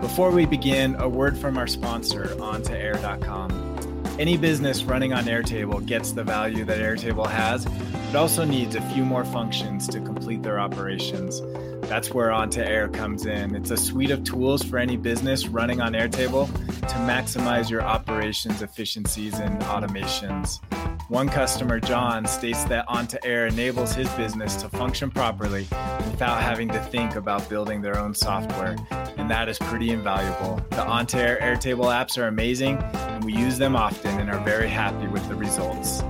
Before we begin, a word from our sponsor, On2Air.com. Any business running on Airtable gets the value that Airtable has, but also needs a few more functions to complete their operations. That's where On2Air comes in. It's a suite of tools for any business running on Airtable to maximize your operations efficiencies and automations. One customer, John, states that On2Air enables his business to function properly without having to think about building their own software, and that is pretty invaluable. The On2Air Airtable apps are amazing, and we use them often and are very happy with the results.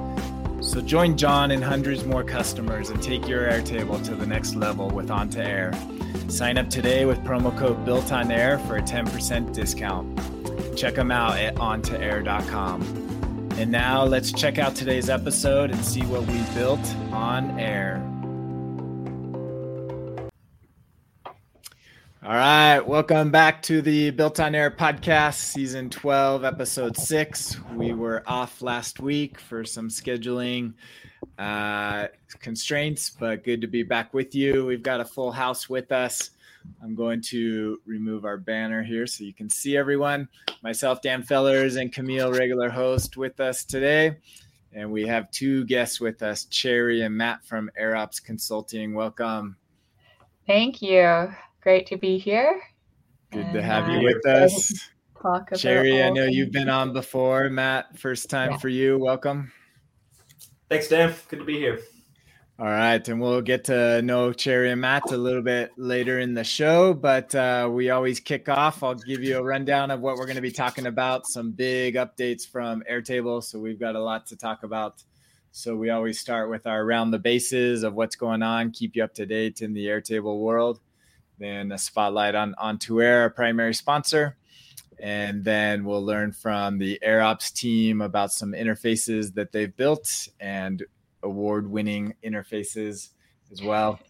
So join John and hundreds more customers and take your Airtable to the next level with On2Air. Sign up today with promo code Built on Air for a 10% discount. Check them out at on2air.com. And now let's check out today's episode and see what we built on air. All right, welcome back to the Built on Air podcast, season 12, episode 6. We were off last week for some scheduling uh, constraints, but good to be back with you. We've got a full house with us. I'm going to remove our banner here so you can see everyone. Myself, Dan Fellers, and Camille, regular host, with us today. And we have two guests with us, Cherry and Matt from AirOps Consulting. Welcome. Thank you. Great to be here. Good and, to have uh, you with us. Cherry, I know you've been on before. Matt, first time yeah. for you. Welcome. Thanks, Dan. Good to be here. All right, and we'll get to know Cherry and Matt a little bit later in the show, but uh, we always kick off. I'll give you a rundown of what we're going to be talking about, some big updates from Airtable. So we've got a lot to talk about. So we always start with our round the bases of what's going on, keep you up to date in the Airtable world. Then a spotlight on On2Air, our primary sponsor. And then we'll learn from the AirOps team about some interfaces that they've built and award winning interfaces as well.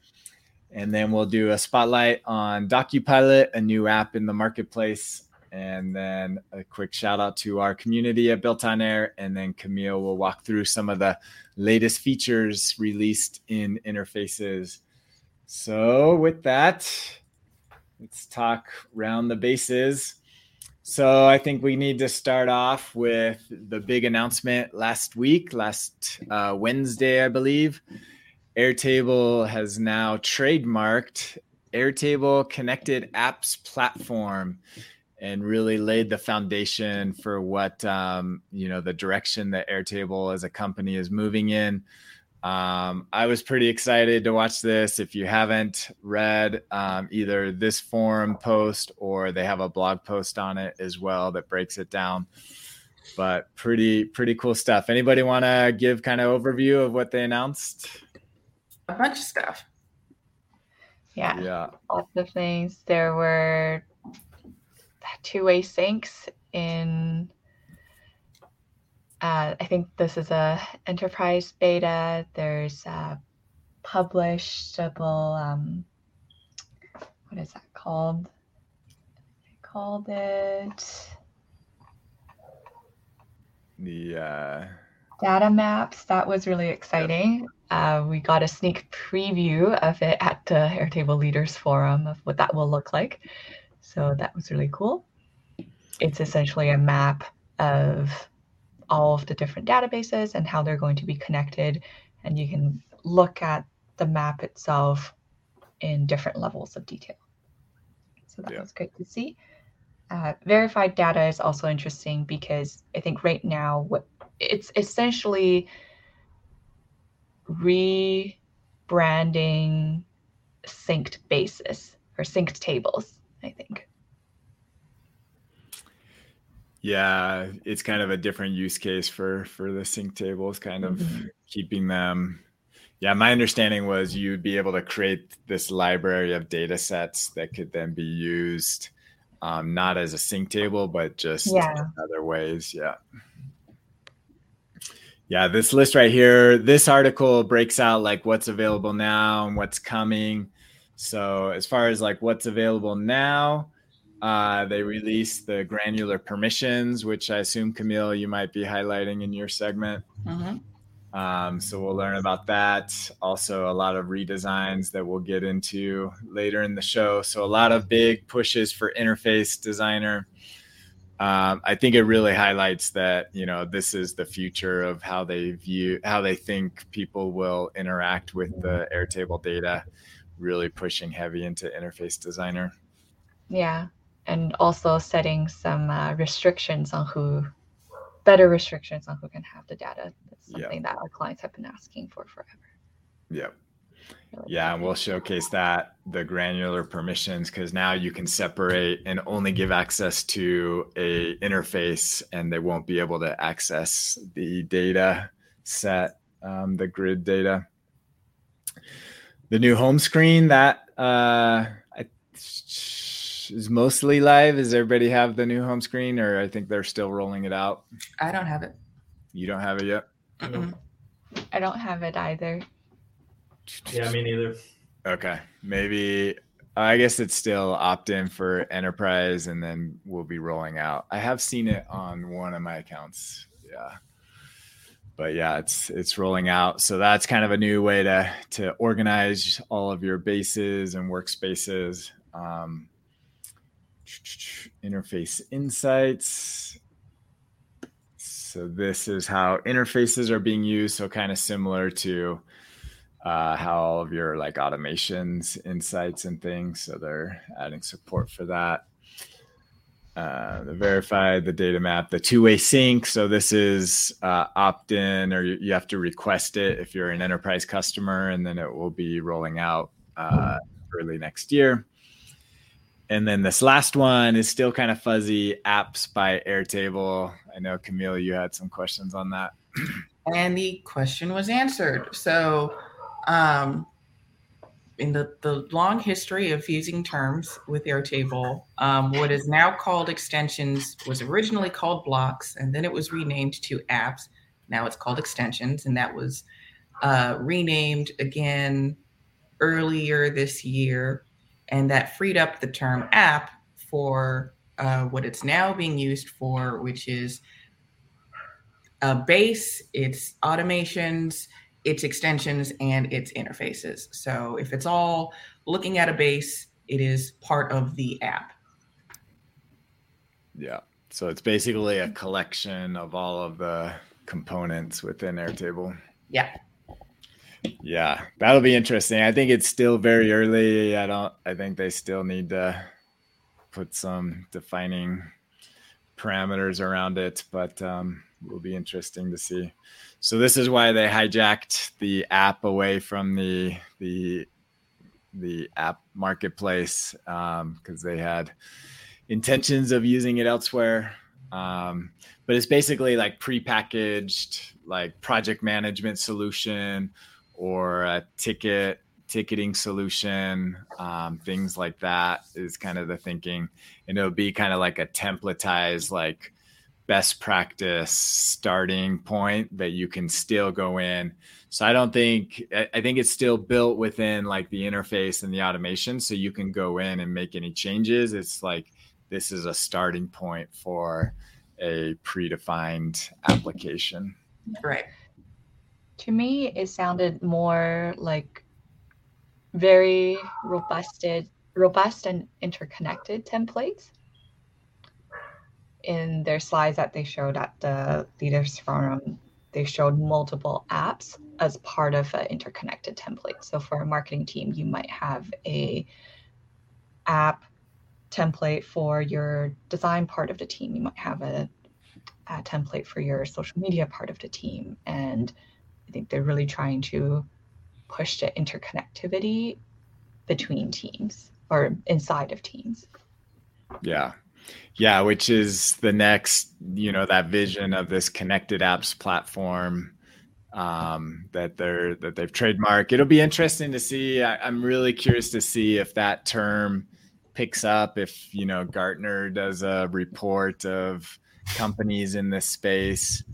And then we'll do a spotlight on DocuPilot, a new app in the marketplace. And then a quick shout out to our community at Built on Air. And then Camille will walk through some of the latest features released in interfaces. So, with that, let's talk round the bases. So I think we need to start off with the big announcement last week, last uh, Wednesday, I believe. Airtable has now trademarked Airtable Connected Apps Platform and really laid the foundation for what um, you know the direction that Airtable as a company is moving in. Um, I was pretty excited to watch this. If you haven't read um, either this forum post or they have a blog post on it as well that breaks it down. But pretty pretty cool stuff. Anybody want to give kind of overview of what they announced? A bunch of stuff. Yeah, yeah, lots of things. There were two-way syncs in uh, I think this is a enterprise beta. There's a publishable. Um, what is that called? I called it the uh... data maps. That was really exciting. Uh, we got a sneak preview of it at the Airtable Leaders Forum of what that will look like. So that was really cool. It's essentially a map of all of the different databases and how they're going to be connected. And you can look at the map itself in different levels of detail. So that yeah. was great to see. Uh, verified data is also interesting because I think right now what it's essentially rebranding synced basis or synced tables, I think. Yeah, it's kind of a different use case for for the sync tables, kind of mm-hmm. keeping them. Yeah, my understanding was you'd be able to create this library of data sets that could then be used um, not as a sync table, but just Yeah. other ways. Yeah. Yeah, this list right here, this article breaks out like what's available now and what's coming. So, as far as like what's available now, uh, they released the granular permissions, which I assume Camille you might be highlighting in your segment. hmm Um, so we'll learn about that. Also, a lot of redesigns that we'll get into later in the show. So a lot of big pushes for interface designer. Um, I think it really highlights that you know this is the future of how they view how they think people will interact with the Airtable data. Really pushing heavy into interface designer. Yeah. And also setting some uh, restrictions on who, better restrictions on who can have the data. That's Yeah. something that our clients have been asking for forever. Yep. Really Yeah, and we'll showcase that the granular permissions because now you can separate and only give access to a interface, and they won't be able to access the data set, um, the grid data. The new home screen that uh, I, is mostly live. Does everybody have the new home screen, or I think they're still rolling it out? I don't have it. You don't have it yet. Mm-mm. I don't have it either. Yeah, me neither. Okay, maybe I guess it's still opt in for enterprise, and then we'll be rolling out. I have seen it on one of my accounts. Yeah, but yeah, it's it's rolling out. So that's kind of a new way to to organize all of your bases and workspaces. Um, interface insights. So this is how interfaces are being used. So kind of similar to uh, how all of your like automations, insights, and things. So they're adding support for that. Uh, the verified, the data map, the two-way sync. So this is uh, opt-in, or you, have to request it if you're an enterprise customer, and then it will be rolling out uh, early next year. And then this last one is still kind of fuzzy. Apps by Airtable. I know Camille, you had some questions on that. And the question was answered. So, um, in the, the long history of fusing terms with Airtable, um, what is now called extensions was originally called blocks, and then it was renamed to apps. Now it's called extensions, and that was uh, renamed again earlier this year, and that freed up the term app for uh, what it's now being used for, which is a base, its automations, its extensions, and its interfaces. So if it's all looking at a base, it is part of the app. Yeah. So it's basically a collection of all of the components within Airtable. Yeah. Yeah, that'll be interesting. I think it's still very early. I don't I think they still need to put some defining parameters around it, but um will be interesting to see. So this is why they hijacked the app away from the the the app marketplace because they had intentions of using it elsewhere. Um, but it's basically like prepackaged like project management solution or a ticket ticketing solution, um, things like that is kind of the thinking, and it'll be kind of like a templatized like best practice starting point that you can still go in. So I don't think I think it's still built within like the interface and the automation, so you can go in and make any changes. It's like this is a starting point for a predefined application. Right. To me, it sounded more like very robust, robust and interconnected templates. In their slides that they showed at the leaders forum, they showed multiple apps as part of an interconnected template. So for a marketing team, you might have a app template for your design part of the team. You might have a, a template for your social media part of the team, and I think they're really trying to push the interconnectivity between teams or inside of teams. Yeah. Yeah, which is the next, you know, that vision of this connected apps platform um, that they're that they've trademarked. It'll be interesting to see. I, I'm really curious to see if that term picks up, if you know Gartner does a report of companies in this space,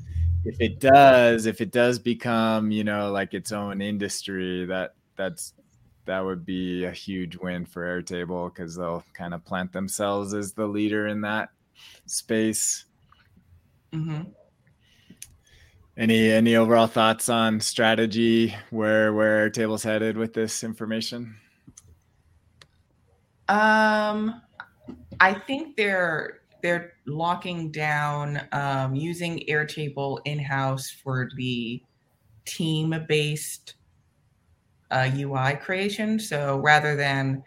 if it does, if it does become you know like its own industry, that that's that would be a huge win for Airtable because they'll kind of plant themselves as the leader in that space. Mm-hmm. Any any overall thoughts on strategy where where Airtable's headed with this information? Um, I think they're they're locking down um, using Airtable in house for the team based uh, UI creation. So rather than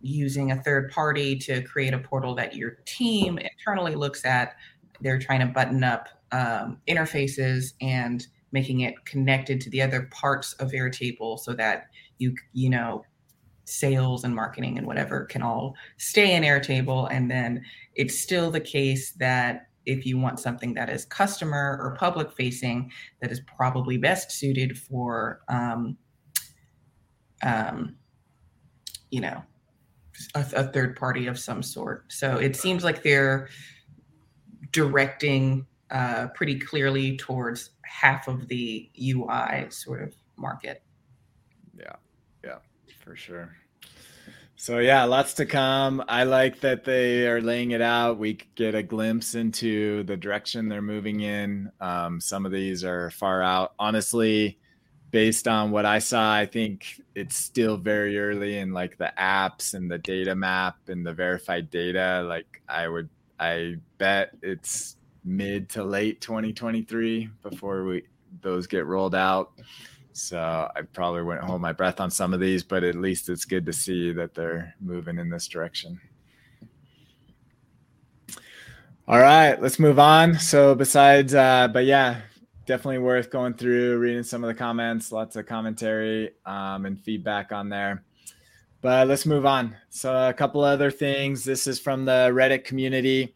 using a third party to create a portal that your team internally looks at, they're trying to button up um, interfaces and making it connected to the other parts of Airtable so that you you know sales and marketing and whatever can all stay in Airtable and then it's still the case that if you want something that is customer or public facing that is probably best suited for um, um, you know a, a third party of some sort so it seems like they're directing uh, pretty clearly towards half of the UI sort of market. For sure. So yeah, lots to come. I like that they are laying it out. We get a glimpse into the direction they're moving in. Um, some of these are far out. Honestly, based on what I saw, I think it's still very early in like the apps and the data map and the verified data. Like I would, I bet it's mid to late 2023 before we those get rolled out. So I probably wouldn't hold my breath on some of these, but at least it's good to see that they're moving in this direction. All right, let's move on. So besides, uh, but yeah, definitely worth going through, reading some of the comments, lots of commentary um, and feedback on there. But let's move on. So a couple other things. This is from the Reddit community.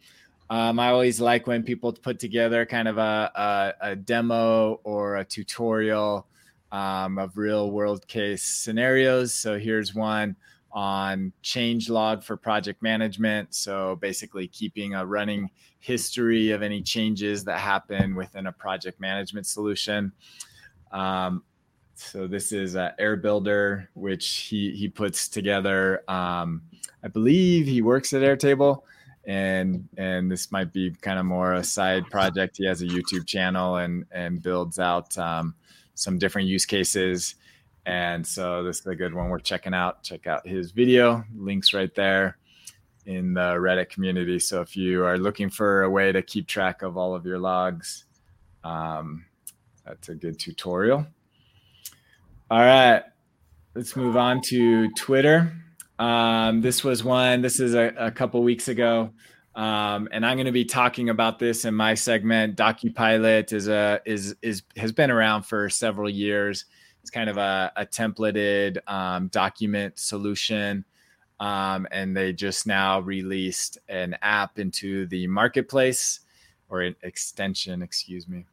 Um, I always like when people put together kind of a, a, a demo or a tutorial um, of real world case scenarios. So here's one on change log for project management. So basically, keeping a running history of any changes that happen within a project management solution. Um, so this is uh, Air Builder, which he he puts together. Um, I believe he works at Airtable and and this might be kind of more a side project. He has a YouTube channel and and builds out um, some different use cases. And so this is a good one we're checking out. Check out his video. Links right there in the Reddit community. So if you are looking for a way to keep track of all of your logs, um, that's a good tutorial. All right, let's move on to Twitter. Um, this was one. This is a, a couple weeks ago, um, and I'm going to be talking about this in my segment. DocuPilot is a is is has been around for several years. It's kind of a, a templated um, document solution, um, and they just now released an app into the marketplace or an extension. Excuse me.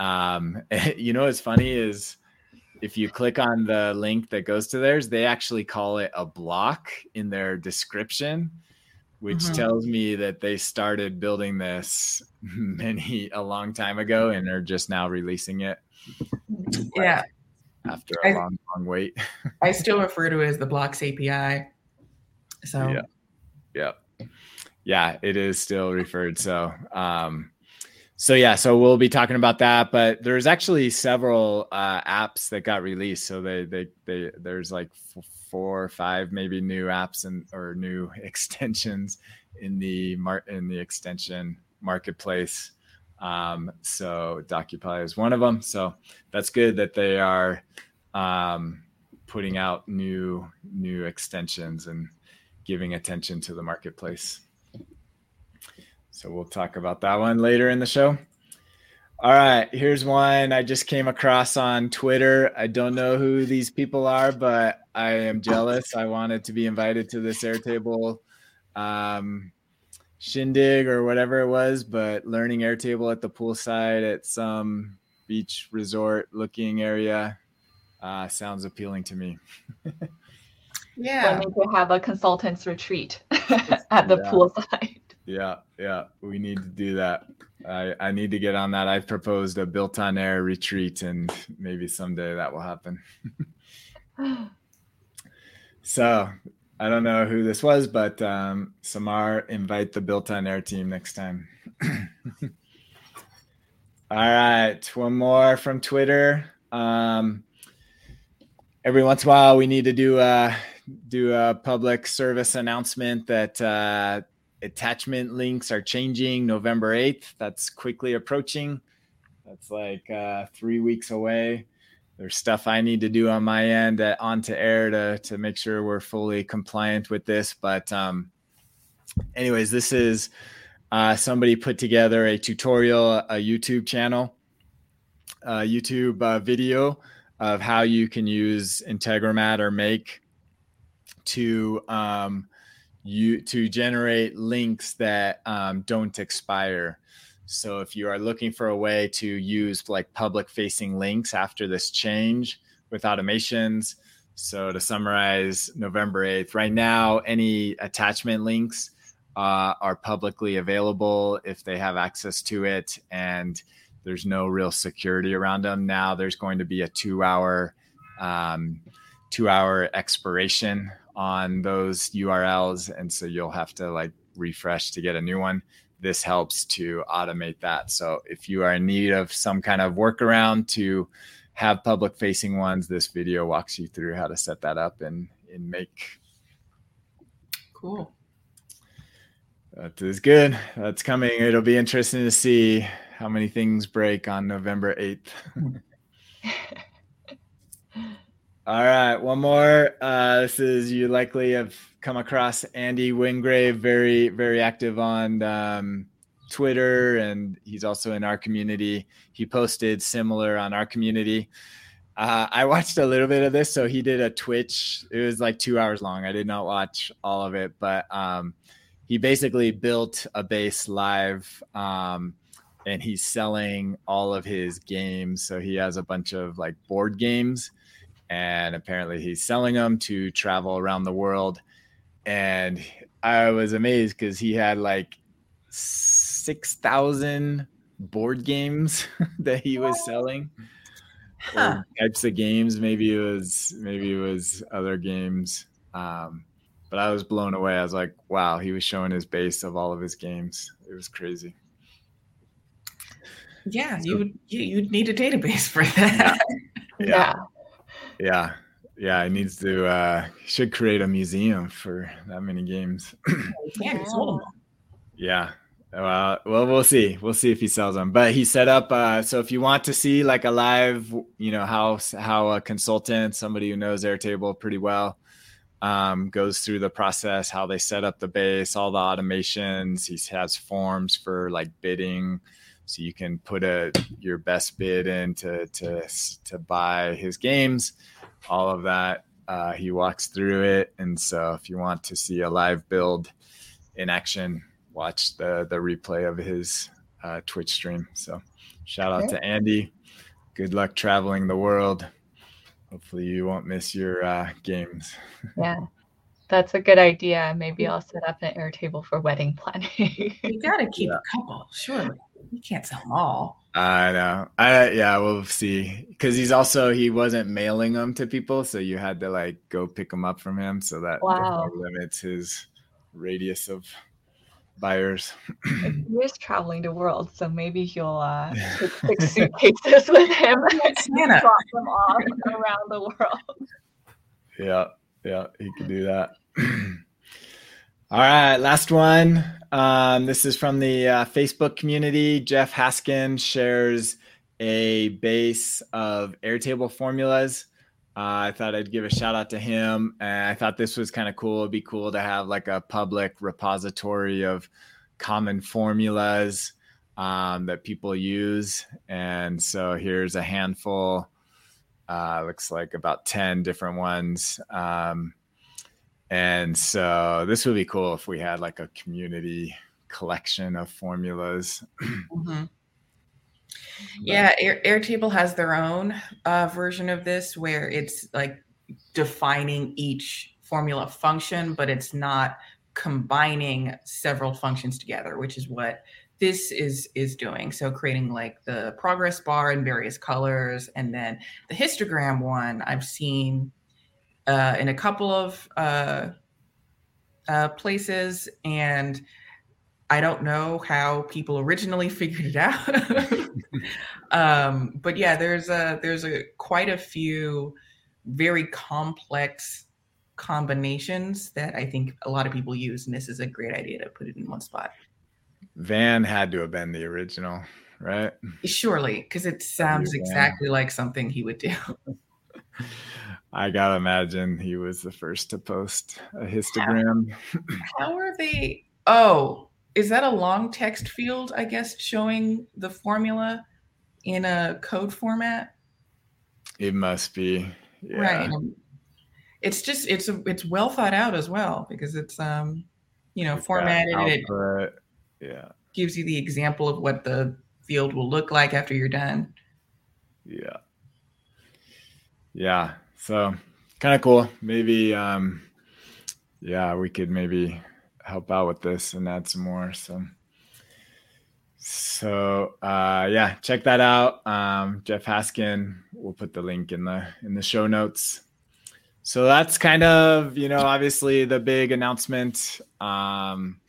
Um, you know what's funny is if you click on the link that goes to theirs, they actually call it a block in their description, which mm-hmm. tells me that they started building this many a long time ago and are just now releasing it. Yeah. After a I, long, long wait. I still refer to it as the blocks API. So yeah. Yeah. Yeah, it is still referred. So um so yeah, so we'll be talking about that. But there's actually several uh, apps that got released. So they they they there's like four or five maybe new apps and or new extensions in the mar- in the extension marketplace. Um, so DocuPilot is one of them. So that's good that they are um, putting out new new extensions and giving attention to the marketplace. So we'll talk about that one later in the show. All right, here's one I just came across on Twitter. I don't know who these people are, but I am jealous. I wanted to be invited to this Airtable um, shindig or whatever it was, but learning Airtable at the poolside at some beach resort looking area uh, sounds appealing to me. Yeah. We need to have a consultants retreat at the Yeah. poolside. Yeah, yeah, we need to do that. I, I need to get on that. I've proposed a built on air retreat, and maybe someday that will happen. So I don't know who this was, but um, Samar, invite the built on air team next time. All right, one more from Twitter. Um, every once in a while, we need to do a do a public service announcement that uh, attachment links are changing November eighth. That's quickly approaching. That's like uh, three weeks away. There's stuff I need to do on my end at On2Air to to make sure we're fully compliant with this. But um, anyways, this is uh, somebody put together a tutorial, a YouTube channel, a YouTube uh, video of how you can use Integromat or Make to um, you to generate links that um, don't expire. So if you are looking for a way to use like public facing links after this change with automations, so to summarize, November 8th, right now, any attachment links uh, are publicly available if they have access to it and there's no real security around them. Now there's going to be a two hour, um, two hour expiration on those URLs. And so you'll have to like refresh to get a new one. This helps to automate that. So if you are in need of some kind of workaround to have public facing ones, this video walks you through how to set that up and, and make Cool. That is good. That's coming. It'll be interesting to see how many things break on November 8th. All right, one more. Uh, this is you likely have come across Andy Wingrave, very, very active on um, Twitter, and he's also in our community. He posted similar on our community. Uh, I watched a little bit of this. So he did a Twitch. It was like two hours long. I did not watch all of it, but um, he basically built a base live um, and he's selling all of his games. So he has a bunch of like board games and apparently he's selling them to travel around the world. And I was amazed because he had like 6,000 board games that he was selling. Huh. Types of games. Maybe it was maybe it was other games. Um, but I was blown away. I was like, wow, he was showing his base of all of his games. It was crazy. Yeah, you would you, you'd need a database for that. Yeah. Yeah. Yeah. He needs to uh should create a museum for that many games. yeah, you sold them all. yeah. Well, well, we'll see. We'll see if he sells them. But he set up. Uh, so if you want to see like a live, you know how how a consultant, somebody who knows Airtable pretty well, um, goes through the process, how they set up the base, all the automations. He has forms for like bidding, so you can put a your best bid in to to to buy his games. All of that, uh, he walks through it. And so if you want to see a live build in action, watch the the replay of his uh, Twitch stream. So shout out to Andy. Good luck traveling the world. Hopefully you won't miss your uh, games. Yeah. That's a good idea. Maybe I'll set up an Airtable for wedding planning. You gotta keep a couple, surely. You can't sell them all. I know. I yeah, we'll see. Because he's also he wasn't mailing them to people, so you had to like go pick them up from him. So that Wow. limits his radius of buyers. he is traveling the world, so maybe he'll uh, take six suitcases with him and Santa. drop them off around the world. Yeah, yeah, he could do that. All right, last one. Um, this is from the uh, Facebook community. Jeff Haskin shares a base of Airtable formulas. Uh, I thought I'd give a shout out to him. And I thought this was kind of cool. It'd be cool to have like a public repository of common formulas um, that people use. And so here's a handful uh, looks like about 10 different ones. Um, and so this would be cool if we had like a community collection of formulas. Mhm. Yeah, Air, Airtable has their own uh, version of this where it's like defining each formula function, but it's not combining several functions together, which is what this is is doing. So creating like the progress bar in various colors, and then the histogram one I've seen uh, in a couple of uh, uh, places, and I don't know how people originally figured it out. um, but yeah, there's a there's a quite a few very complex combinations that I think a lot of people use, and this is a great idea to put it in one spot. Van had to have been the original, right? Surely, because it sounds exactly like something he would do. I gotta imagine he was the first to post a histogram. How, are they? Oh, is that a long text field? I guess showing the formula in a code format. It must be yeah. right. It's just it's a, it's well thought out as well because it's um you know it's formatted. It yeah gives you the example of what the field will look like after you're done. Yeah. Yeah. So kind of cool. Maybe um yeah, we could maybe help out with this and add some more. So so uh yeah, check that out. Um Jeff Haskin, we'll put the link in the in the show notes. So that's kind of, you know, obviously the big announcement. Um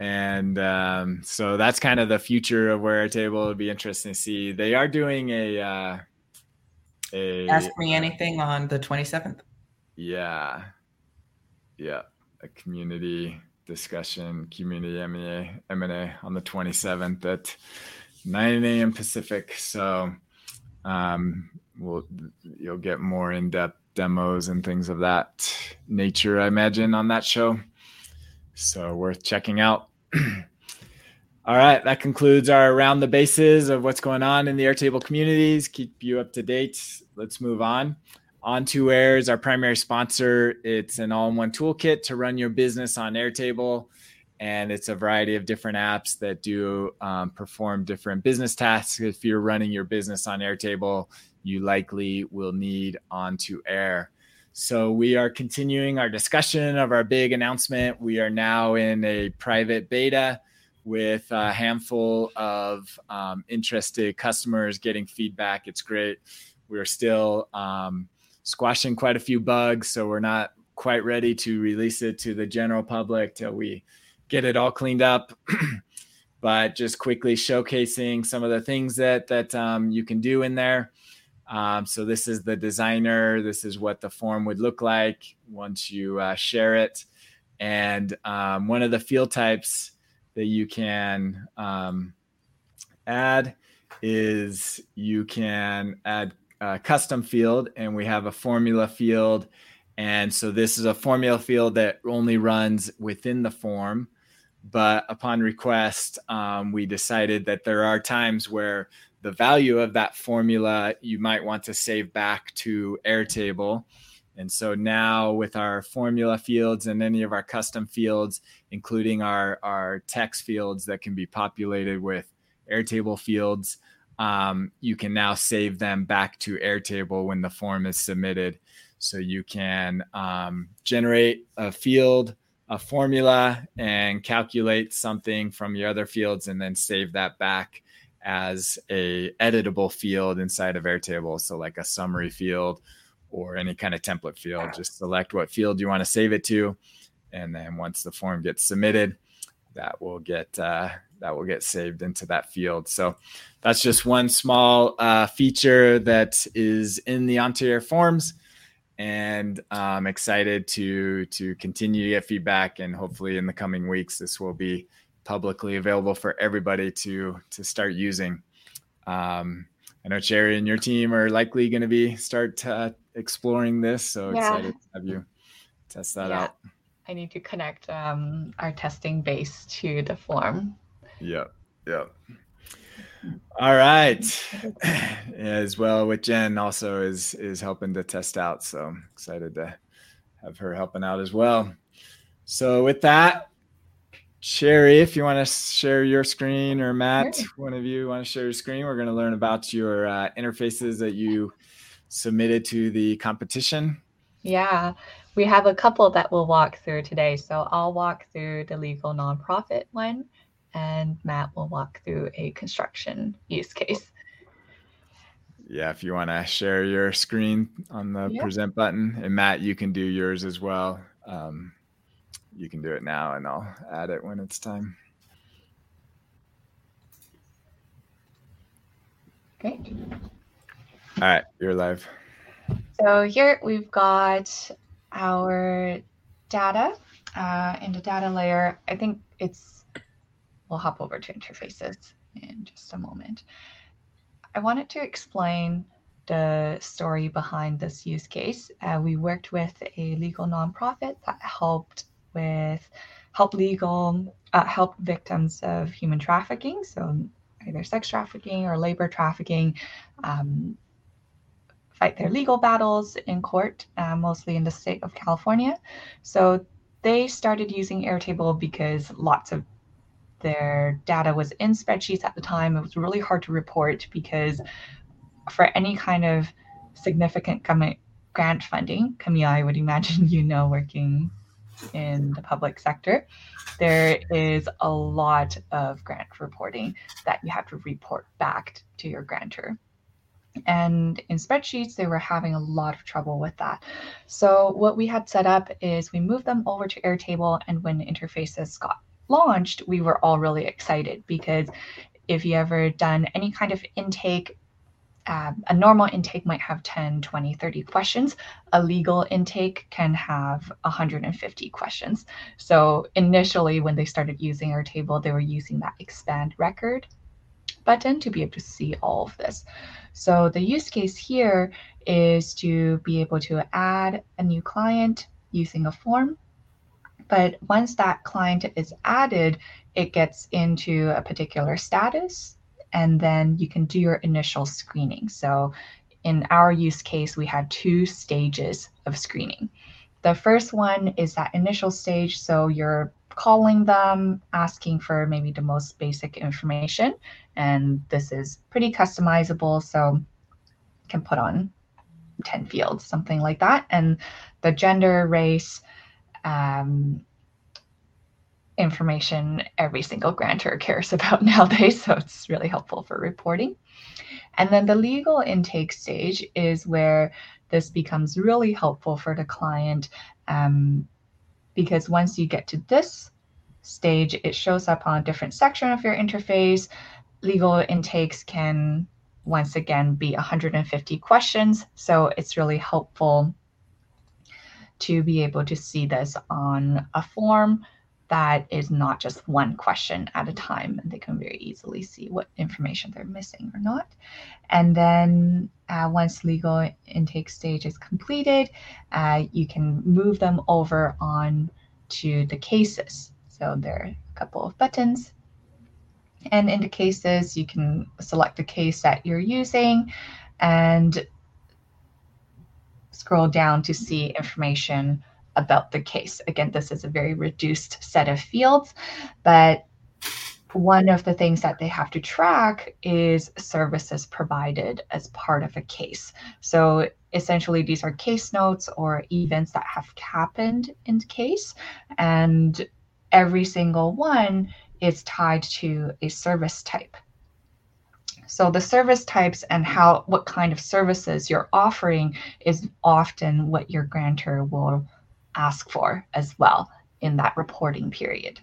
and um, so that's kind of the future of where Airtable would be interesting to see. They are doing a uh, a ask me anything on the 27th. Yeah, yeah, a community discussion, community AMA, AMA on the 27th at 9 a.m. Pacific. So um, we'll you'll get more in-depth demos and things of that nature, I imagine, on that show. So worth checking out. All right, that concludes our around the bases of what's going on in the Airtable communities. Keep you up to date. Let's move on. On2Air is our primary sponsor. It's an all-in-one toolkit to run your business on Airtable, and it's a variety of different apps that do um, perform different business tasks. If you're running your business on Airtable, you likely will need On2Air. So we are continuing our discussion of our big announcement. We are now in a private beta with a handful of um, interested customers getting feedback. It's great. We're still um, squashing quite a few bugs, so we're not quite ready to release it to the general public till we get it all cleaned up. but just quickly showcasing some of the things that that um, you can do in there. Um, so this is the designer. This is what the form would look like once you uh, share it. And um, one of the field types that you can um, add is you can add a custom field, and we have a formula field. And so this is a formula field that only runs within the form. But upon request, um, we decided that there are times where the value of that formula you might want to save back to Airtable. And so now with our formula fields and any of our custom fields, including our, our text fields that can be populated with Airtable fields, um, you can now save them back to Airtable when the form is submitted. So you can um, generate a field, a formula, and calculate something from your other fields and then save that back as a editable field inside of Airtable. So like a summary field or any kind of template field, just select what field you want to save it to. And then once the form gets submitted, that will get uh, that will get saved into that field. So that's just one small uh, feature that is in the On2Air forms, and I'm excited to to continue to get feedback. And hopefully, in the coming weeks, this will be publicly available for everybody to to start using. Um, I know Cherry and your team are likely going to be start uh, exploring this, so yeah. excited to have you test that yeah. out. I need to connect um, our testing base to the form. Yeah, yeah. All right. As well with Jen also is is helping to test out. So excited to have her helping out as well. So with that, Cherry, if you want to share your screen, or Matt, sure. one of you want to share your screen, we're going to learn about your uh, interfaces that you submitted to the competition. Yeah, we have a couple that we'll walk through today. So I'll walk through the legal nonprofit one, and Matt will walk through a construction use case. Yeah, if you want to share your screen on the present button, and Matt, you can do yours as well. Um, you can do it now, and I'll add it when it's time. Great. All right, you're live. So here we've got our data uh, in the data layer. I think it's, we'll hop over to interfaces in just a moment. I wanted to explain the story behind this use case. Uh, we worked with a legal nonprofit that helped with help legal uh, help victims of human trafficking, so either sex trafficking or labor trafficking, um, fight their legal battles in court, uh, mostly in the state of California. So they started using Airtable because lots of their data was in spreadsheets at the time. It was really hard to report because for any kind of significant grant funding, Camille, I would imagine you know working in the public sector, there is a lot of grant reporting that you have to report back to your grantor. And in spreadsheets, they were having a lot of trouble with that. So, what we had set up is we moved them over to Airtable, and when interfaces got launched, we were all really excited because if you ever done any kind of intake, um, a normal intake might have 10, 20, 30 questions. A legal intake can have 150 questions. So initially, when they started using Airtable, they were using that expand record button to be able to see all of this. So the use case here is to be able to add a new client using a form but once that client is added, it gets into a particular status, and then you can do your initial screening. So in our use case, we had two stages of screening. The first one is that initial stage. So you're calling them, asking for maybe the most basic information. And this is pretty customizable. So you can put on 10 fields, something like that. And the gender, race, um, information every single grantor cares about nowadays. So it's really helpful for reporting. And then the legal intake stage is where this becomes really helpful for the client um, because once you get to this stage, it shows up on a different section of your interface. Legal intakes can once again be 150 questions. So it's really helpful to be able to see this on a form that is not just one question at a time and they can very easily see what information they're missing or not and then uh, once legal intake stage is completed uh, you can move them over on to the cases so there are a couple of buttons and in the cases you can select the case that you're using and scroll down to see information about the case. Again, this is a very reduced set of fields, but one of the things that they have to track is services provided as part of a case. So essentially, these are case notes or events that have happened in the case, and every single one is tied to a service type. So the service types and how what kind of services you're offering is often what your grantor will ask for as well in that reporting period.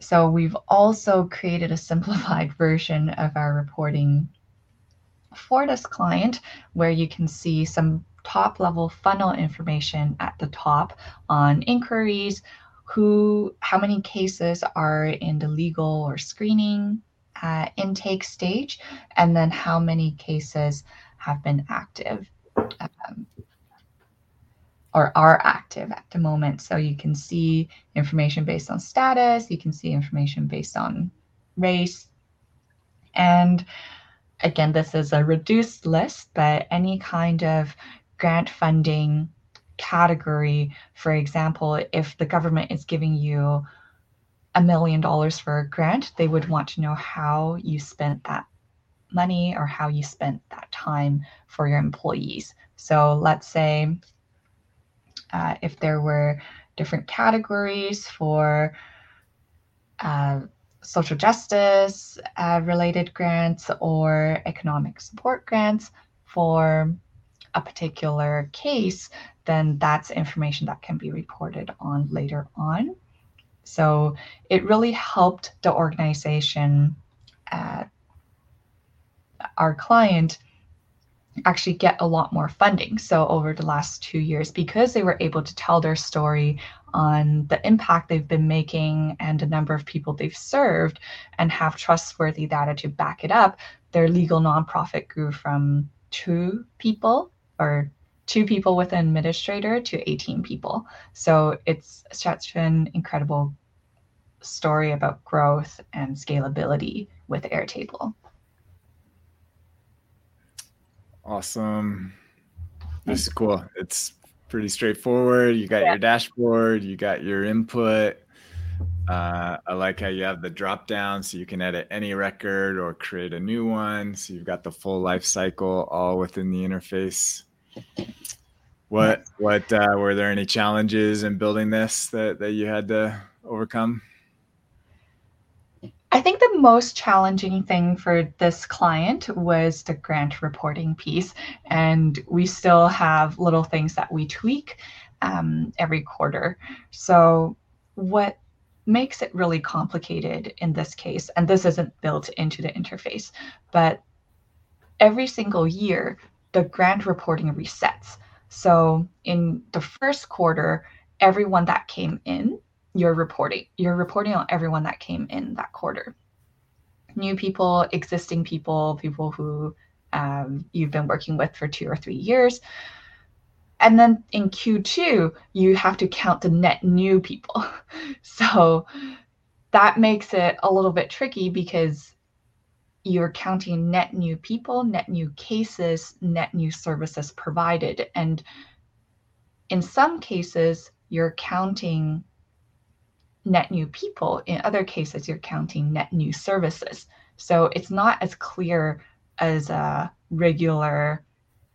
So we've also created a simplified version of our reporting for this client where you can see some top level funnel information at the top on inquiries, who, how many cases are in the legal or screening uh, intake stage, and then how many cases have been active. Um, or are active at the moment. So you can see information based on status, you can see information based on race. And again, this is a reduced list, but any kind of grant funding category, for example, if the government is giving you a million dollars for a grant, they would want to know how you spent that money or how you spent that time for your employees. So let's say uh, if there were different categories for uh, social justice uh, related grants or economic support grants for a particular case, then that's information that can be reported on later on. So it really helped the organization, uh, our client, actually get a lot more funding. So over the last two years, because they were able to tell their story on the impact they've been making and the number of people they've served and have trustworthy data to back it up, their legal nonprofit grew from two people or two people with an administrator to 18 people. So it's such an incredible story about growth and scalability with Airtable. Awesome. This is cool. It's pretty straightforward. You got yeah. your dashboard, you got your input. Uh, I like how you have the drop down so you can edit any record or create a new one. So you've got the full life cycle all within the interface. What what uh, were there any challenges in building this that, that you had to overcome? I think the most challenging thing for this client was the grant reporting piece. And we still have little things that we tweak um, every quarter. So, what makes it really complicated in this case, and this isn't built into the interface, but every single year, the grant reporting resets. So, in the first quarter, everyone that came in you're reporting. You're reporting on everyone that came in that quarter. New people, existing people, people who um, you've been working with for two or three years. And then in Q2, you have to count the net new people. So that makes it a little bit tricky because you're counting net new people, net new cases, net new services provided. And in some cases, you're counting net new people. In other cases, you're counting net new services. So it's not as clear as a regular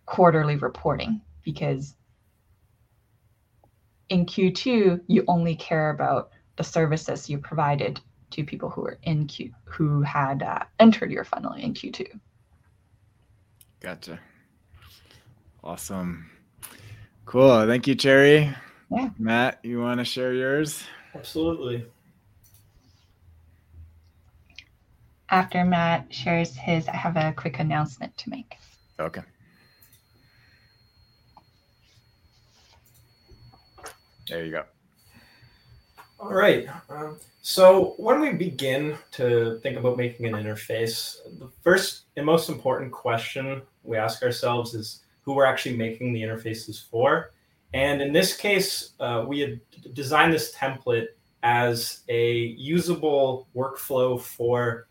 quarterly reporting because in Q2, you only care about the services you provided to people who were in Q who had uh, entered your funnel in Q2. Gotcha. Awesome. Cool. Thank you, Cherry. Yeah. Matt, you want to share yours? Absolutely. After Matt shares his, I have a quick announcement to make. Okay. There you go. All right. Um, so when we begin to think about making an interface, the first and most important question we ask ourselves is who we're actually making the interfaces for. And in this case, uh, we had designed this template as a usable workflow for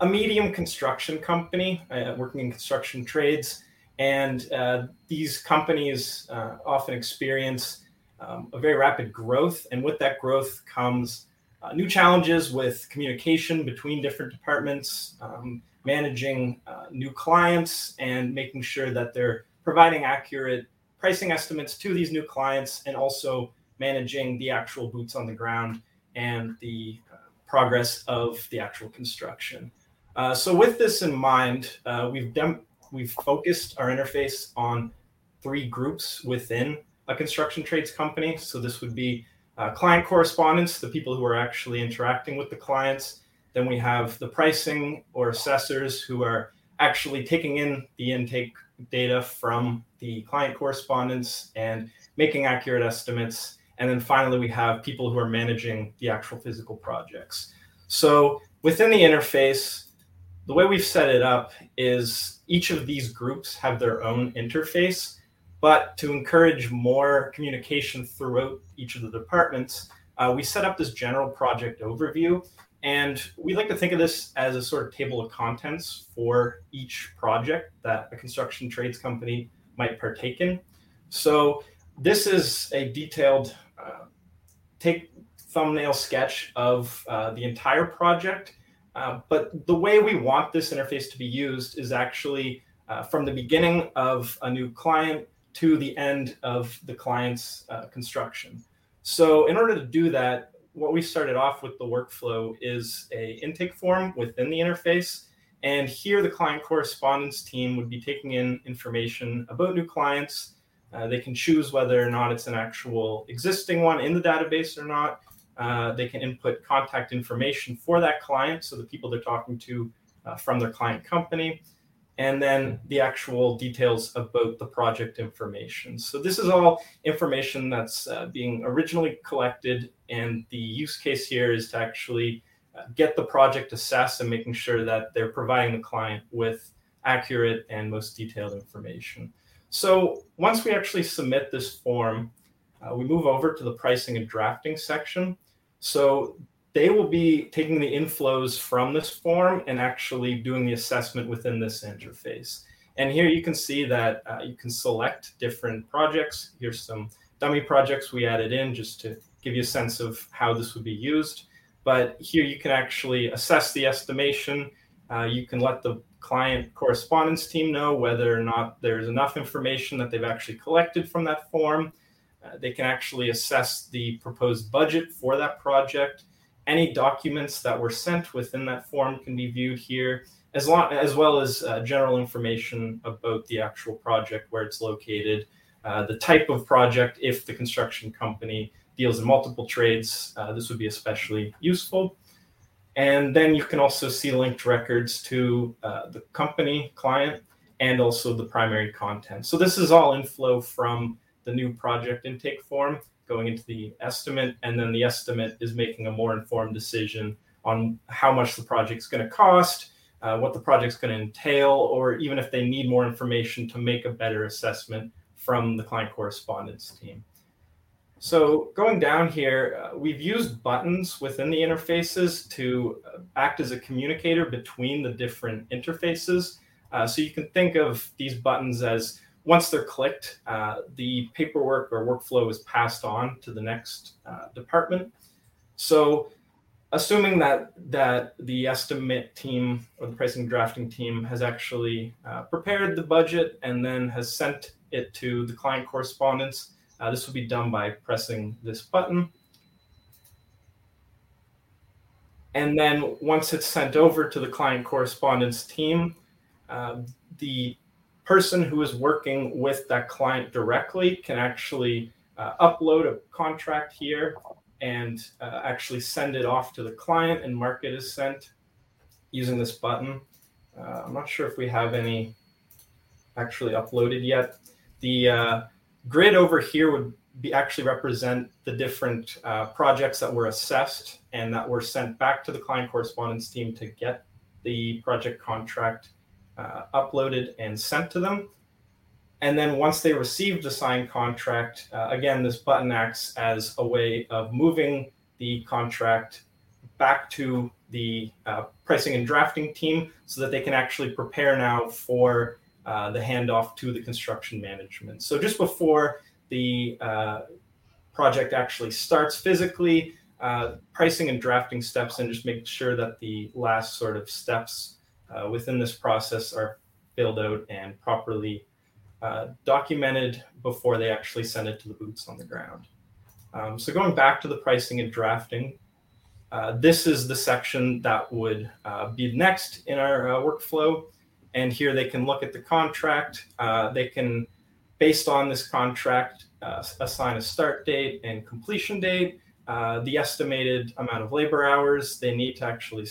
a medium construction company uh, working in construction trades. And uh, these companies uh, often experience um, a very rapid growth. And with that growth comes uh, new challenges with communication between different departments, um, managing uh, new clients, and making sure that they're providing accurate pricing estimates to these new clients and also managing the actual boots on the ground and the uh, progress of the actual construction. Uh, so with this in mind, uh, we've dem- we've focused our interface on three groups within a construction trades company. So this would be uh, client correspondence, the people who are actually interacting with the clients. Then we have the pricing or assessors who are actually taking in the intake data from the client correspondence and making accurate estimates. And then finally, we have people who are managing the actual physical projects. So within the interface, the way we've set it up is each of these groups have their own interface, but to encourage more communication throughout each of the departments, uh, we set up this general project overview and we like to think of this as a sort of table of contents for each project that a construction trades company might partake in. So this is a detailed uh, take thumbnail sketch of uh, the entire project. Uh, but the way we want this interface to be used is actually uh, from the beginning of a new client to the end of the client's uh, construction. So in order to do that, what we started off with the workflow is a intake form within the interface. And here the client correspondence team would be taking in information about new clients. Uh, they can choose whether or not it's an actual existing one in the database or not. Uh, they can input contact information for that client, so the people they're talking to uh, from their client company and then the actual details about the project information. So this is all information that's uh, being originally collected, and the use case here is to actually uh, get the project assessed and making sure that they're providing the client with accurate and most detailed information. So once we actually submit this form, uh, we move over to the pricing and drafting section. So they will be taking the inflows from this form and actually doing the assessment within this interface. And here you can see that uh, you can select different projects. Here's some dummy projects we added in just to give you a sense of how this would be used. But here you can actually assess the estimation. Uh, you can let the client correspondence team know whether or not there's enough information that they've actually collected from that form. Uh, they can actually assess the proposed budget for that project any documents that were sent within that form can be viewed here, as, long, as well as uh, general information about the actual project, where it's located, uh, the type of project, if the construction company deals in multiple trades, uh, this would be especially useful. And then you can also see linked records to uh, the company client and also the primary content. So this is all inflow from the new project intake form going into the estimate, and then the estimate is making a more informed decision on how much the project's going to cost, uh, what the project's going to entail, or even if they need more information to make a better assessment from the client correspondence team. So going down here, uh, we've used buttons within the interfaces to uh, act as a communicator between the different interfaces. Uh, so you can think of these buttons as once they're clicked, uh, the paperwork or workflow is passed on to the next uh, department. So, assuming that that the estimate team or the pricing drafting team has actually uh, prepared the budget and then has sent it to the client correspondence, uh, this will be done by pressing this button. And then once it's sent over to the client correspondence team, uh, the person who is working with that client directly can actually uh, upload a contract here and uh, actually send it off to the client and mark it as sent using this button. Uh, I'm not sure if we have any actually uploaded yet. The uh, grid over here would be actually represent the different uh, projects that were assessed and that were sent back to the client correspondence team to get the project contract uh, uploaded and sent to them. And then once they received the signed contract, uh, again, this button acts as a way of moving the contract back to the uh, pricing and drafting team so that they can actually prepare now for uh, the handoff to the construction management. So just before the uh, project actually starts physically, uh, pricing and drafting steps and just make sure that the last sort of steps uh, within this process are filled out and properly uh, documented before they actually send it to the boots on the ground. Um, so going back to the pricing and drafting, uh, this is the section that would uh, be next in our uh, workflow. And here they can look at the contract. Uh, they can, based on this contract, assign a start date and completion date, the estimated amount of labor hours they need to actually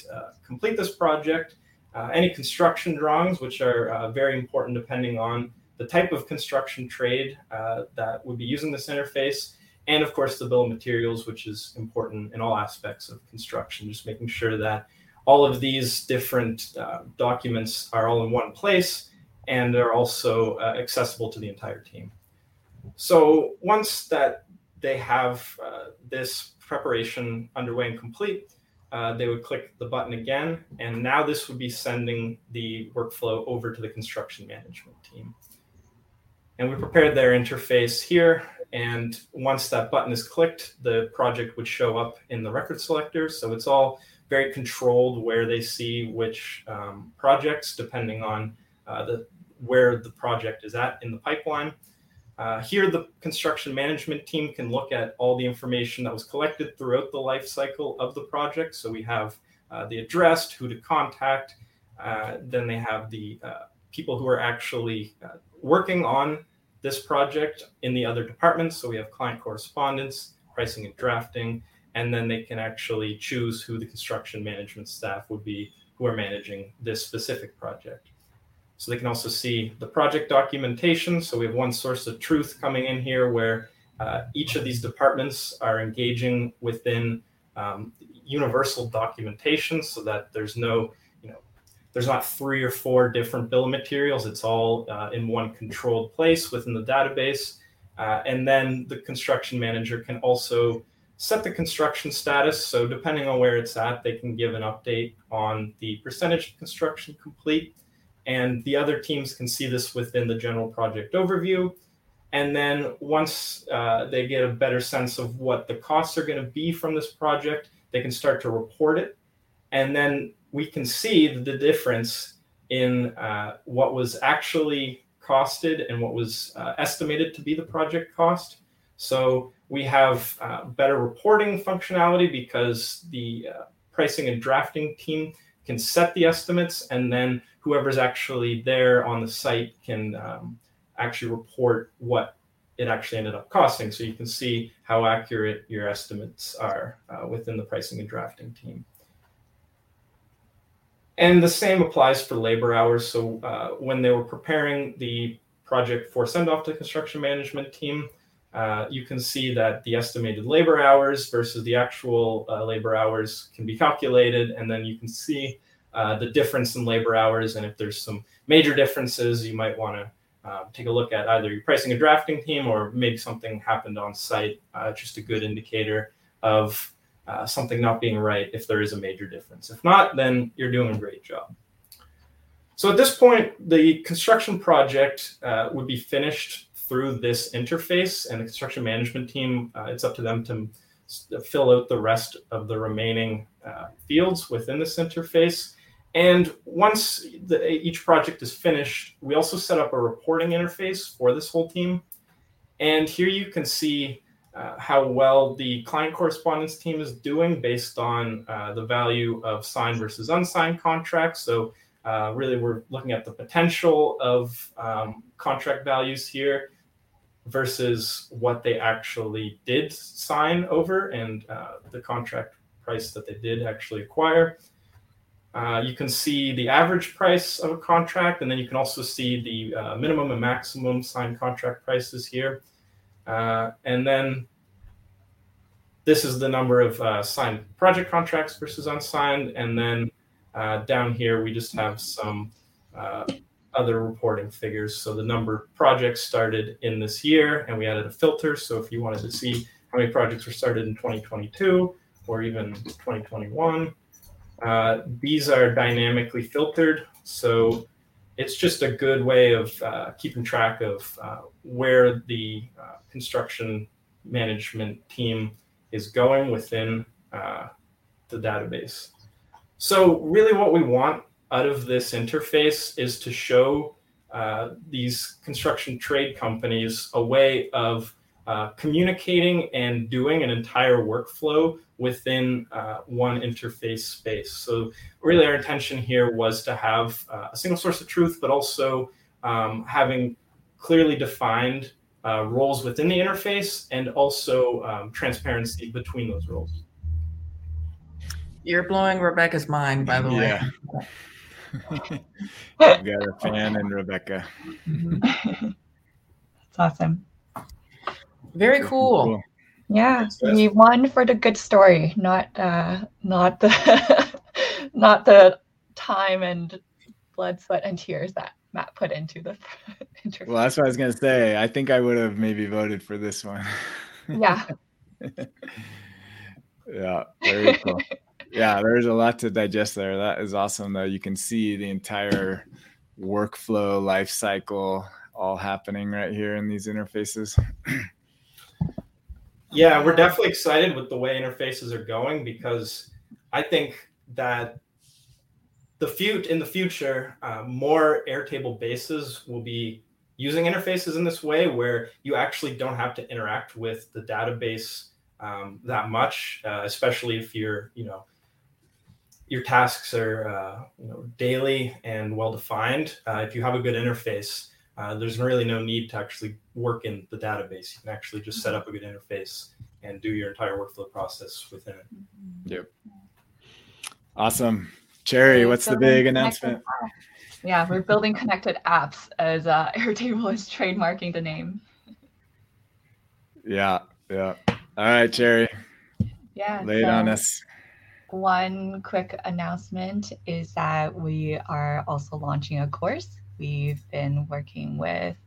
complete this project, uh, any construction drawings, which are uh, very important depending on the type of construction trade uh, that would be using this interface, and of course the bill of materials, which is important in all aspects of construction, just making sure that all of these different uh, documents are all in one place and they're also uh, accessible to the entire team. So once that they have this preparation underway and complete, uh, they would click the button again, and now this would be sending the workflow over to the construction management team. And we prepared their interface here, and once that button is clicked, the project would show up in the record selector. So it's all very controlled where they see which um, projects, depending on uh, the where the project is at in the pipeline. Uh, here, the construction management team can look at all the information that was collected throughout the life cycle of the project. So we have uh, the address, who to contact. Uh, then they have the uh, people who are actually uh, working on this project in the other departments. So we have client correspondence, pricing and drafting, and then they can actually choose who the construction management staff would be who are managing this specific project. So they can also see the project documentation. So we have one source of truth coming in here where uh, each of these departments are engaging within um, universal documentation so that there's no, you know, there's not three or four different bill of materials. It's all uh, in one controlled place within the database. Uh, and then the construction manager can also set the construction status. So depending on where it's at, they can give an update on the percentage of construction complete and the other teams can see this within the general project overview. And then once uh, they get a better sense of what the costs are going to be from this project, they can start to report it. And then we can see the difference in uh, what was actually costed and what was uh, estimated to be the project cost. So we have uh, better reporting functionality because the uh, pricing and drafting team can set the estimates and then whoever's actually there on the site can um, actually report what it actually ended up costing. So you can see how accurate your estimates are uh, within the pricing and drafting team. And the same applies for labor hours. So uh, when they were preparing the project for send off to construction management team, uh, you can see that the estimated labor hours versus the actual uh, labor hours can be calculated. And then you can see uh, the difference in labor hours. And if there's some major differences, you might want to uh, take a look at either your pricing and drafting team or maybe something happened on site. Uh, just a good indicator of uh, something not being right if there is a major difference. If not, then you're doing a great job. So at this point, the construction project uh, would be finished through this interface, and the construction management team, uh, it's up to them to fill out the rest of the remaining fields within this interface. And once the, each project is finished, we also set up a reporting interface for this whole team. And here you can see uh, how well the client correspondence team is doing based on uh, the value of signed versus unsigned contracts. So uh, really, we're looking at the potential of um, contract values here versus what they actually did sign over and uh, the contract price that they did actually acquire. Uh, you can see the average price of a contract, and then you can also see the uh, minimum and maximum signed contract prices here. Uh, and then this is the number of uh, signed project contracts versus unsigned. And then uh, down here, we just have some other reporting figures. So the number of projects started in this year, and we added a filter. So if you wanted to see how many projects were started in 2022 or even 2021, uh, these are dynamically filtered, so it's just a good way of uh, keeping track of uh, where the uh, construction management team is going within uh, the database. So, really, what we want out of this interface is to show these construction trade companies a way of communicating and doing an entire workflow within uh, one interface space. So, really, our intention here was to have uh, a single source of truth, but also um, having clearly defined uh, roles within the interface and also um, transparency between those roles. You're blowing Rebecca's mind, by the way. Yeah. I've got a fan in Rebecca. That's awesome. Very cool. Yeah, we won for the good story, not uh, not the not the time and blood, sweat, and tears that Matt put into the interview. Well, that's what I was gonna say. I think I would have maybe voted for this one. Yeah. yeah, very cool. yeah, there's a lot to digest there. That is awesome, though. You can see the entire workflow life cycle all happening right here in these interfaces. Yeah, we're definitely excited with the way interfaces are going because I think that the fut in the future, uh, more Airtable bases will be using interfaces in this way where you actually don't have to interact with the database um, that much, uh, especially if you're, you know, your tasks are, uh, you know, daily and well defined. Uh, if you have a good interface, uh, there's really no need to actually work in the database. You can actually just set up a good interface and do your entire workflow process within it. Yep. Awesome. Cherry, what's the big announcement? Yeah, we're building connected apps as uh, Airtable is trademarking the name. Yeah, yeah. All right, Cherry. Yeah. Lay it so on us. One quick announcement is that we are also launching a course. We've been working with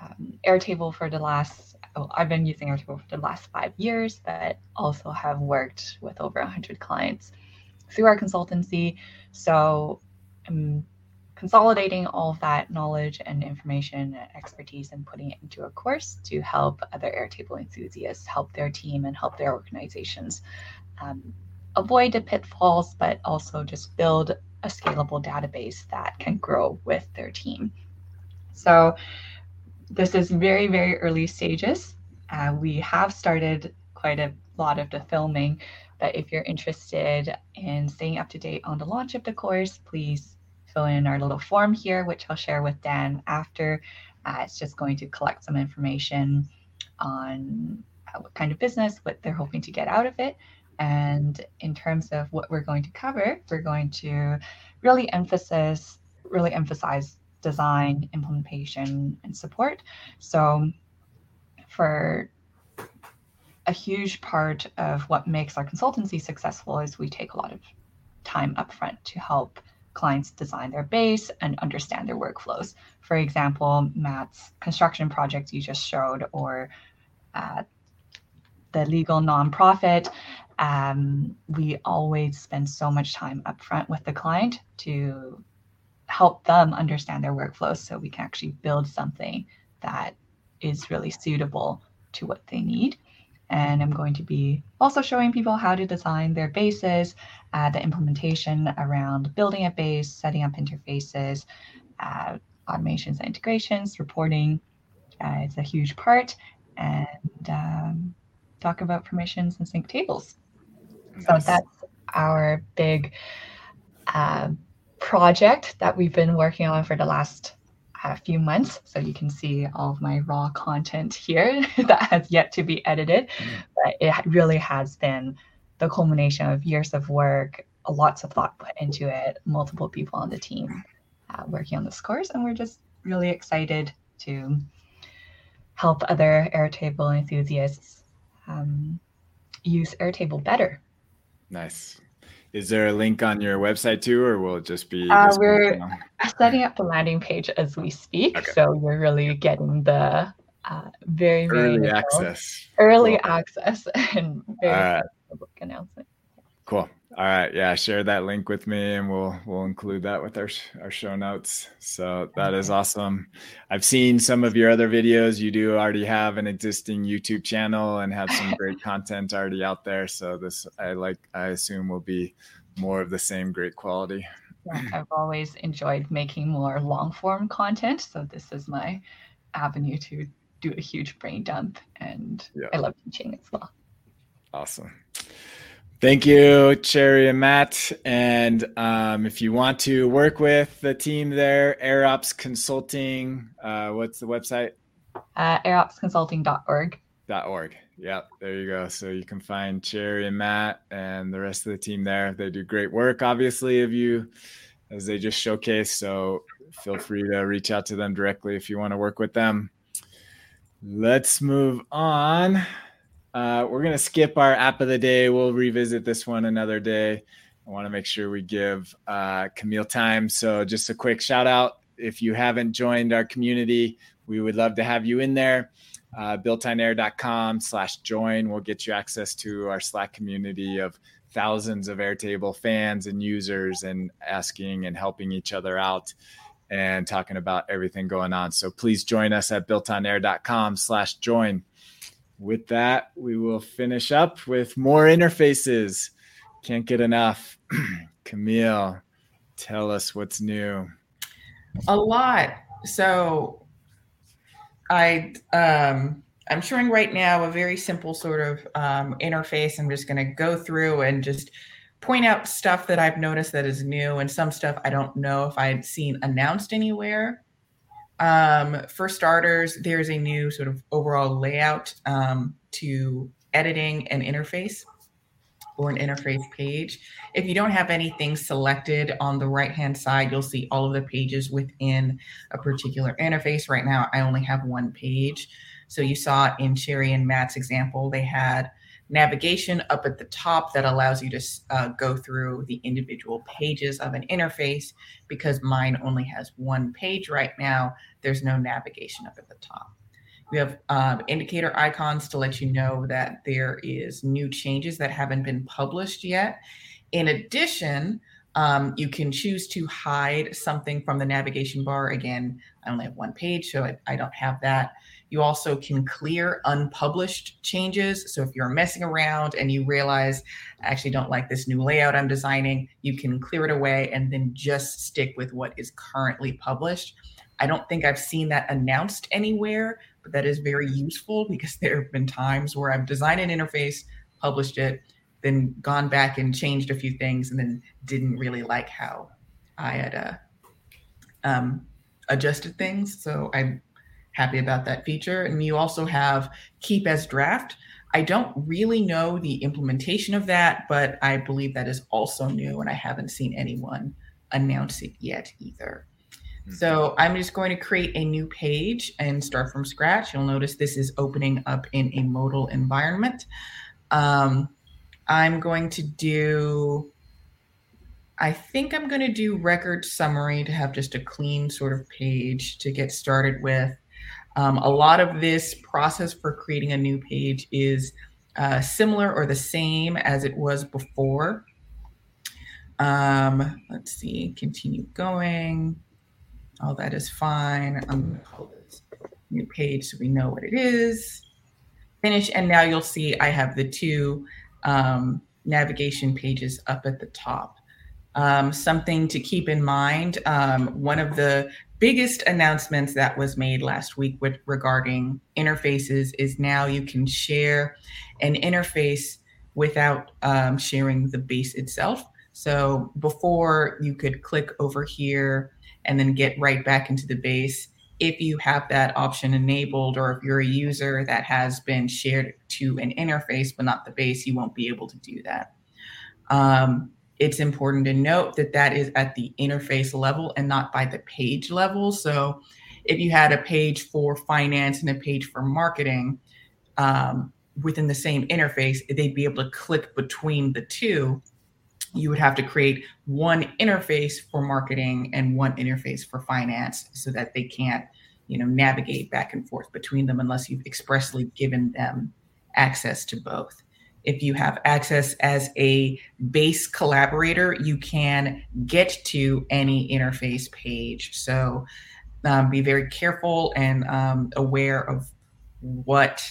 um, Airtable for the last, oh, I've been using Airtable for the last five years, but also have worked with over 100 clients through our consultancy. So I'm consolidating all of that knowledge and information and expertise and putting it into a course to help other Airtable enthusiasts help their team and help their organizations um, avoid the pitfalls, but also just build a scalable database that can grow with their team. So this is very, very early stages. Uh, we have started quite a lot of the filming, but if you're interested in staying up to date on the launch of the course, please fill in our little form here, which I'll share with Dan after. Uh, it's just going to collect some information on uh, what kind of business, what they're hoping to get out of it. And in terms of what we're going to cover, we're going to really emphasize, really emphasize design, implementation, and support. So for a huge part of what makes our consultancy successful is we take a lot of time upfront to help clients design their base and understand their workflows. For example, Matt's construction project you just showed, or uh, the legal nonprofit, um, we always spend so much time upfront with the client to help them understand their workflows so we can actually build something that is really suitable to what they need. And I'm going to be also showing people how to design their bases, uh, the implementation around building a base, setting up interfaces, uh, automations and integrations, reporting. Uh, it's a huge part. And um, talk about permissions and sync tables. Nice. So that's our big uh, project that we've been working on for the last a few months. So you can see all of my raw content here that has yet to be edited. Mm. But it really has been the culmination of years of work, lots of thought put into it, multiple people on the team uh, working on this course. And we're just really excited to help other Airtable enthusiasts um, use Airtable better. Nice. Is there a link on your website too, or will it just be? Uh, we're setting up the landing page as we speak, okay. so you're really getting the uh, very early very access, early cool. access, and very right. public announcement. Cool. All right. Yeah. Share that link with me and we'll, we'll include that with our, our show notes. So that is awesome. I've seen some of your other videos. You do already have an existing YouTube channel and have some great content already out there. So this, I like, I assume will be more of the same great quality. Yeah, I've always enjoyed making more long form content. So this is my avenue to do a huge brain dump and yeah. I love teaching as well. Awesome. Thank you, Cherry and Matt. And um, if you want to work with the team there, AirOps Consulting, uh, what's the website? Uh, airopsconsulting.org. .org. Yep, there you go. So you can find Cherry and Matt and the rest of the team there. They do great work, obviously, of you as they just showcase. So feel free to reach out to them directly if you want to work with them. Let's move on. Uh, we're going to skip our app of the day. We'll revisit this one another day. I want to make sure we give uh, Camille time. So, just a quick shout out. If you haven't joined our community, we would love to have you in there. Uh, builtonair.com slash join will get you access to our Slack community of thousands of Airtable fans and users and asking and helping each other out and talking about everything going on. So please join us at builtonair.com slash join with that, we will finish up with more interfaces. Can't get enough. Camille, tell us what's new. A lot. So I um, I'm showing right now a very simple sort of um, interface. I'm just going to go through and just point out stuff that I've noticed that is new and some stuff I don't know if I had seen announced anywhere. Um, for starters, there's a new sort of overall layout um, to editing an interface or an interface page. If you don't have anything selected on the right hand side, you'll see all of the pages within a particular interface. Right now, I only have one page. So you saw in Cherry and Matt's example, they had navigation up at the top that allows you to uh, go through the individual pages of an interface. Because mine only has one page right now, there's no navigation up at the top. We have um, indicator icons to let you know that there is new changes that haven't been published yet. In addition, um, you can choose to hide something from the navigation bar. Again, I only have one page, so I, I don't have that. You also can clear unpublished changes. So if you're messing around and you realize, I actually don't like this new layout I'm designing, you can clear it away and then just stick with what is currently published. I don't think I've seen that announced anywhere, but that is very useful because there have been times where I've designed an interface, published it, then gone back and changed a few things, and then didn't really like how I had uh, um, adjusted things. So I'm happy about that feature. And you also have keep as draft. I don't really know the implementation of that, but I believe that is also new, and I haven't seen anyone announce it yet either. So I'm just going to create a new page and start from scratch. You'll notice this is opening up in a modal environment. Um, I'm going to do, I think I'm going to do record summary to have just a clean sort of page to get started with. Um, a lot of this process for creating a new page is uh, similar or the same as it was before. Um, let's see, continue going. All that is fine. I'm going to call this new page so we know what it is. Finish. And now you'll see I have the two um, navigation pages up at the top. Um, something to keep in mind um, one of the biggest announcements that was made last week with regarding interfaces is now you can share an interface without um, sharing the base itself. So before you could click over here and then get right back into the base. If you have that option enabled, or if you're a user that has been shared to an interface but not the base, you won't be able to do that. Um, it's important to note that that is at the interface level and not by the page level. So if you had a page for finance and a page for marketing um, within the same interface, they'd be able to click between the two you would have to create one interface for marketing and one interface for finance so that they can't you know navigate back and forth between them unless you've expressly given them access to both if you have access as a base collaborator you can get to any interface page so um, be very careful and um, aware of what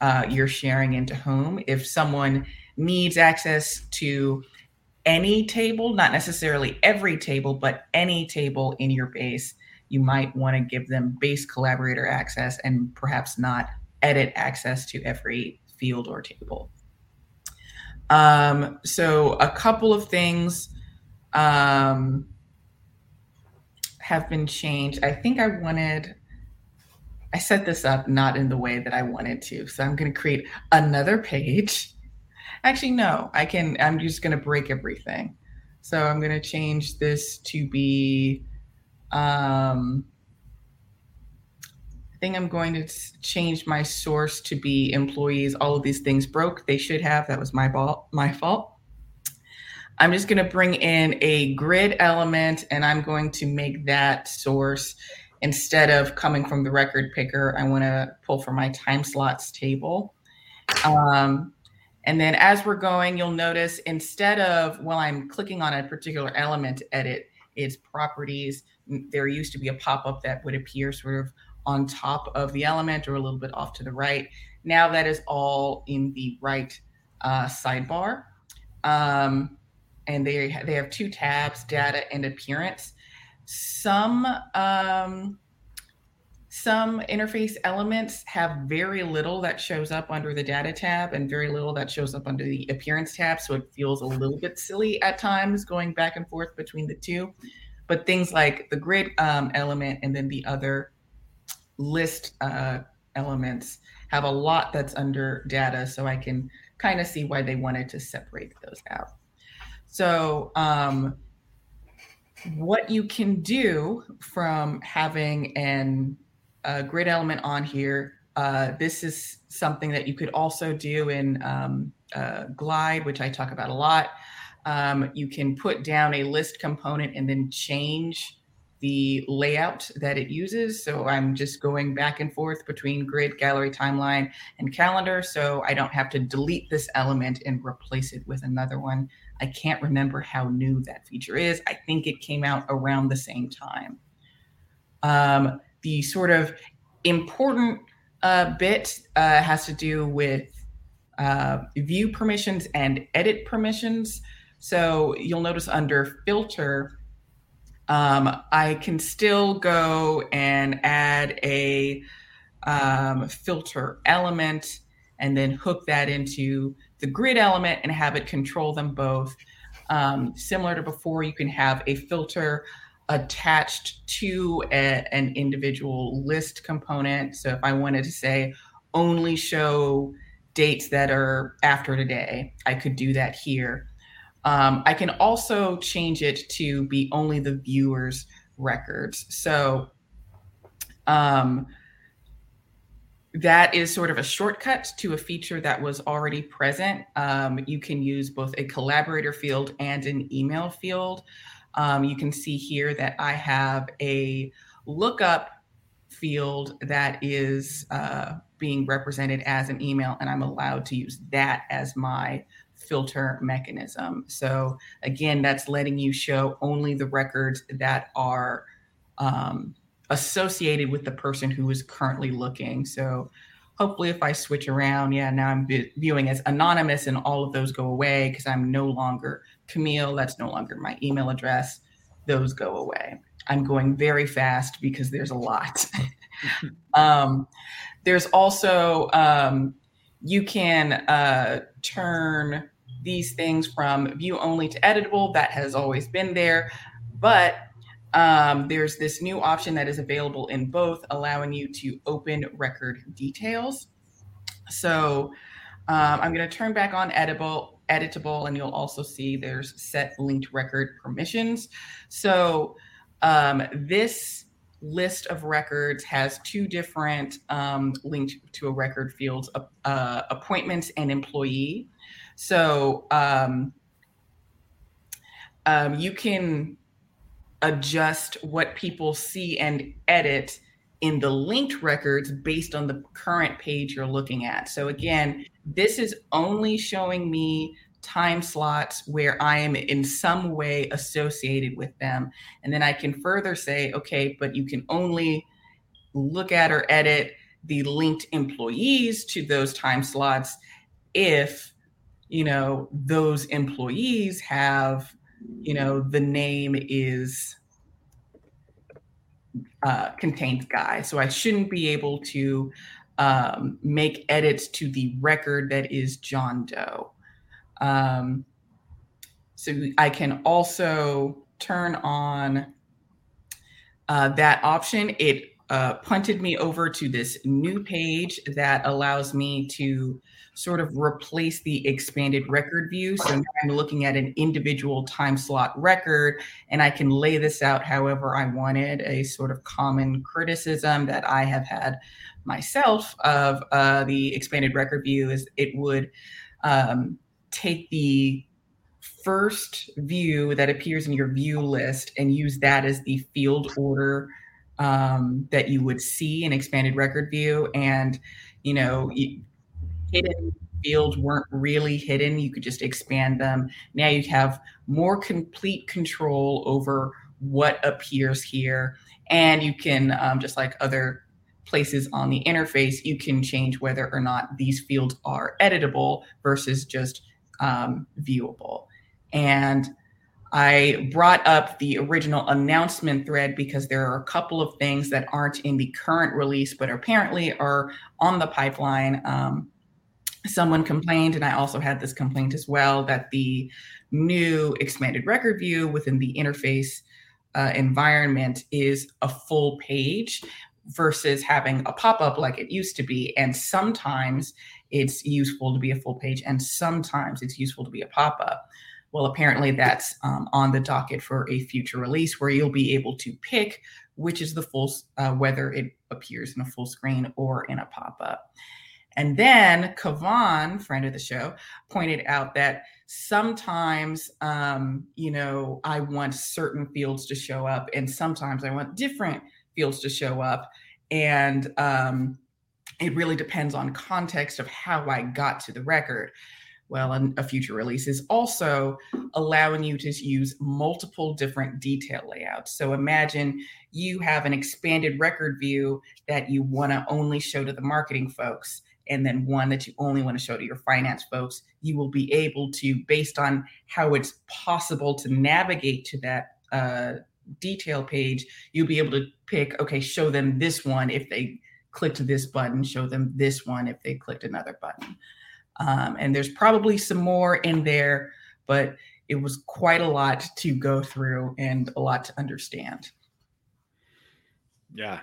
uh, you're sharing into whom if someone needs access to any table, not necessarily every table, but any table in your base, you might want to give them base collaborator access and perhaps not edit access to every field or table. Um, so a couple of things um, have been changed. I think I wanted, I set this up not in the way that I wanted to. So I'm going to create another page Actually, no, I can, I'm just going to break everything. So I'm going to change this to be, um, I think I'm going to change my source to be employees. All of these things broke. They should have. That was my fault. My fault. I'm just going to bring in a grid element and I'm going to make that source instead of coming from the record picker. I want to pull from my time slots table. Um, and then as we're going, you'll notice instead of, while I'm clicking on a particular element to edit its properties, there used to be a pop-up that would appear sort of on top of the element or a little bit off to the right. Now that is all in the right uh, sidebar. Um, and they, they have two tabs, data and appearance. Some um, some interface elements have very little that shows up under the data tab and very little that shows up under the appearance tab. So it feels a little bit silly at times going back and forth between the two. But things like the grid um, element and then the other list uh, elements have a lot that's under data. So I can kind of see why they wanted to separate those out. So um, what you can do from having an a grid element on here. Uh, this is something that you could also do in um, uh, Glide, which I talk about a lot. Um, you can put down a list component and then change the layout that it uses. So I'm just going back and forth between grid, gallery, timeline, and calendar. So I don't have to delete this element and replace it with another one. I can't remember how new that feature is. I think it came out around the same time. Um, the sort of important uh, bit uh, has to do with uh, view permissions and edit permissions. So you'll notice under filter, um, I can still go and add a um, filter element and then hook that into the grid element and have it control them both. Um, similar to before, you can have a filter attached to a, an individual list component. So if I wanted to say only show dates that are after today, I could do that here. Um, I can also change it to be only the viewer's records. So um, that is sort of a shortcut to a feature that was already present. Um, you can use both a collaborator field and an email field. Um, you can see here that I have a lookup field that is uh, being represented as an email, and I'm allowed to use that as my filter mechanism. So again, that's letting you show only the records that are um, associated with the person who is currently looking. So hopefully if I switch around, yeah, now I'm viewing as anonymous and all of those go away because I'm no longer Camille, that's no longer my email address. Those go away. I'm going very fast because there's a lot. um, there's also, um, you can uh, turn these things from view only to editable. That has always been there. But um, there's this new option that is available in both, allowing you to open record details. So um, I'm going to turn back on editable editable and you'll also see there's set linked record permissions. So um, this list of records has two different um, linked to a record fields, uh, appointments and employee. So um, um, you can adjust what people see and edit in the linked records based on the current page you're looking at. So again, this is only showing me time slots where I am in some way associated with them. And then I can further say, okay, but you can only look at or edit the linked employees to those time slots if you know those employees have you know the name is uh, contains guy. So I shouldn't be able to um, make edits to the record that is John Doe. Um, so I can also turn on uh, that option. It uh, punted me over to this new page that allows me to sort of replace the expanded record view. So now I'm looking at an individual time slot record and I can lay this out however I wanted. A sort of common criticism that I have had myself of uh, the expanded record view is it would um, take the first view that appears in your view list and use that as the field order um, that you would see in expanded record view. And, you know, hidden fields weren't really hidden. You could just expand them. Now you have more complete control over what appears here. And you can, um, just like other places on the interface, you can change whether or not these fields are editable versus just um, viewable. And I brought up the original announcement thread because there are a couple of things that aren't in the current release, but apparently are on the pipeline. Um, someone complained, and I also had this complaint as well, that the new expanded record view within the interface uh, environment is a full page versus having a pop up like it used to be. And sometimes it's useful to be a full page, and sometimes it's useful to be a pop up. Well, apparently that's um, on the docket for a future release where you'll be able to pick which is the full, uh, whether it appears in a full screen or in a pop up. And then Kavan, friend of the show, pointed out that sometimes, um, you know, I want certain fields to show up, and sometimes I want different fields to show up. And um, it really depends on context of how I got to the record well, a future release is also allowing you to use multiple different detail layouts. So imagine you have an expanded record view that you want to only show to the marketing folks, and then one that you only want to show to your finance folks. You will be able to, based on how it's possible to navigate to that uh, detail page, you'll be able to pick, okay, show them this one if they clicked this button, show them this one if they clicked another button. Um, and there's probably some more in there, but it was quite a lot to go through and a lot to understand. Yeah.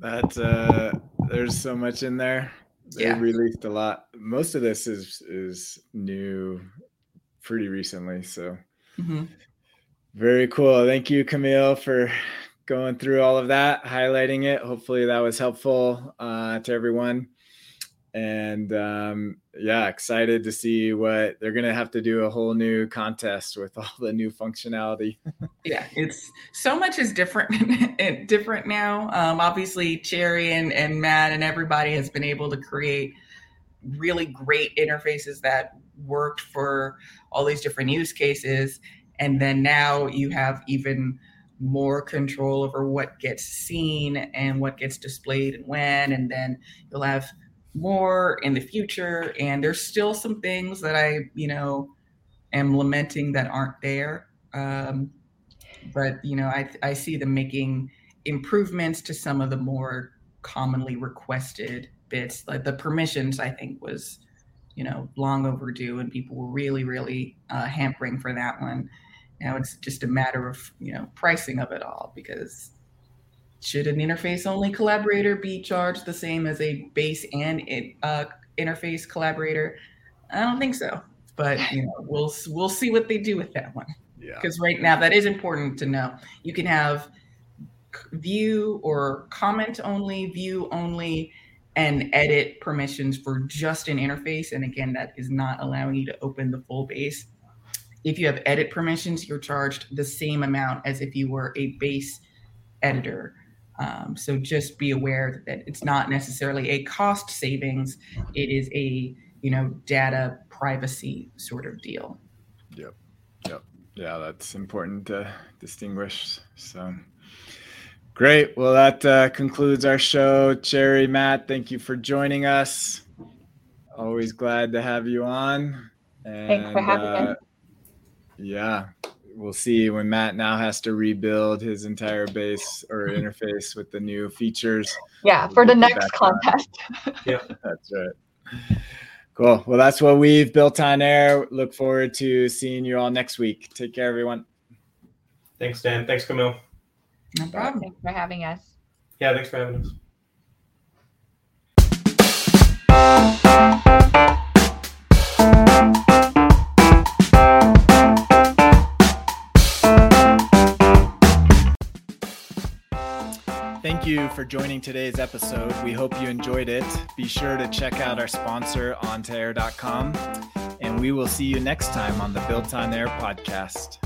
That uh there's so much in there. They yeah. released a lot. Most of this is is new pretty recently. So mm-hmm. very cool. Thank you, Camille, for going through all of that, highlighting it. Hopefully that was helpful uh, to everyone and um, yeah, excited to see what they're gonna have to do a whole new contest with all the new functionality. yeah, it's so much is different, different now. Um, obviously, Cherry and and Matt and everybody has been able to create really great interfaces that worked for all these different use cases, and then now you have even more control over what gets seen and what gets displayed and when, and then you'll have more in the future. And there's still some things that I, you know, am lamenting that aren't there. Um, but you know, I I see them making improvements to some of the more commonly requested bits. Like the permissions, I think was, you know, long overdue, and people were really, really uh, hampering for that one. Now it's just a matter of you know pricing of it all because should an interface only collaborator be charged the same as a base and uh, interface collaborator? I don't think so, but you know, we'll we'll see what they do with that one. Yeah. Because right now that is important to know. You can have view or comment only, view only, and edit permissions for just an interface. And again, that is not allowing you to open the full base. If you have edit permissions, you're charged the same amount as if you were a base editor. Um, so just be aware that it's not necessarily a cost savings; it is a you know data privacy sort of deal. Yep, yep, yeah, that's important to distinguish. So great. Well, that uh, concludes our show. Cherry, Matt, thank you for joining us. Always glad to have you on. And, Thanks for having uh, me. Yeah, we'll see when Matt now has to rebuild his entire base or interface with the new features. Yeah, we'll for the next contest. yeah, that's right. Cool. Well, that's what we've built on air. Look forward to seeing you all next week. Take care, everyone. Thanks, Dan. Thanks, Camille. No problem. Thanks for having us. Yeah, thanks for having us. Thank you for joining today's episode. We hope you enjoyed it. Be sure to check out our sponsor, on2air.com, and we will see you next time on the Built on Air podcast.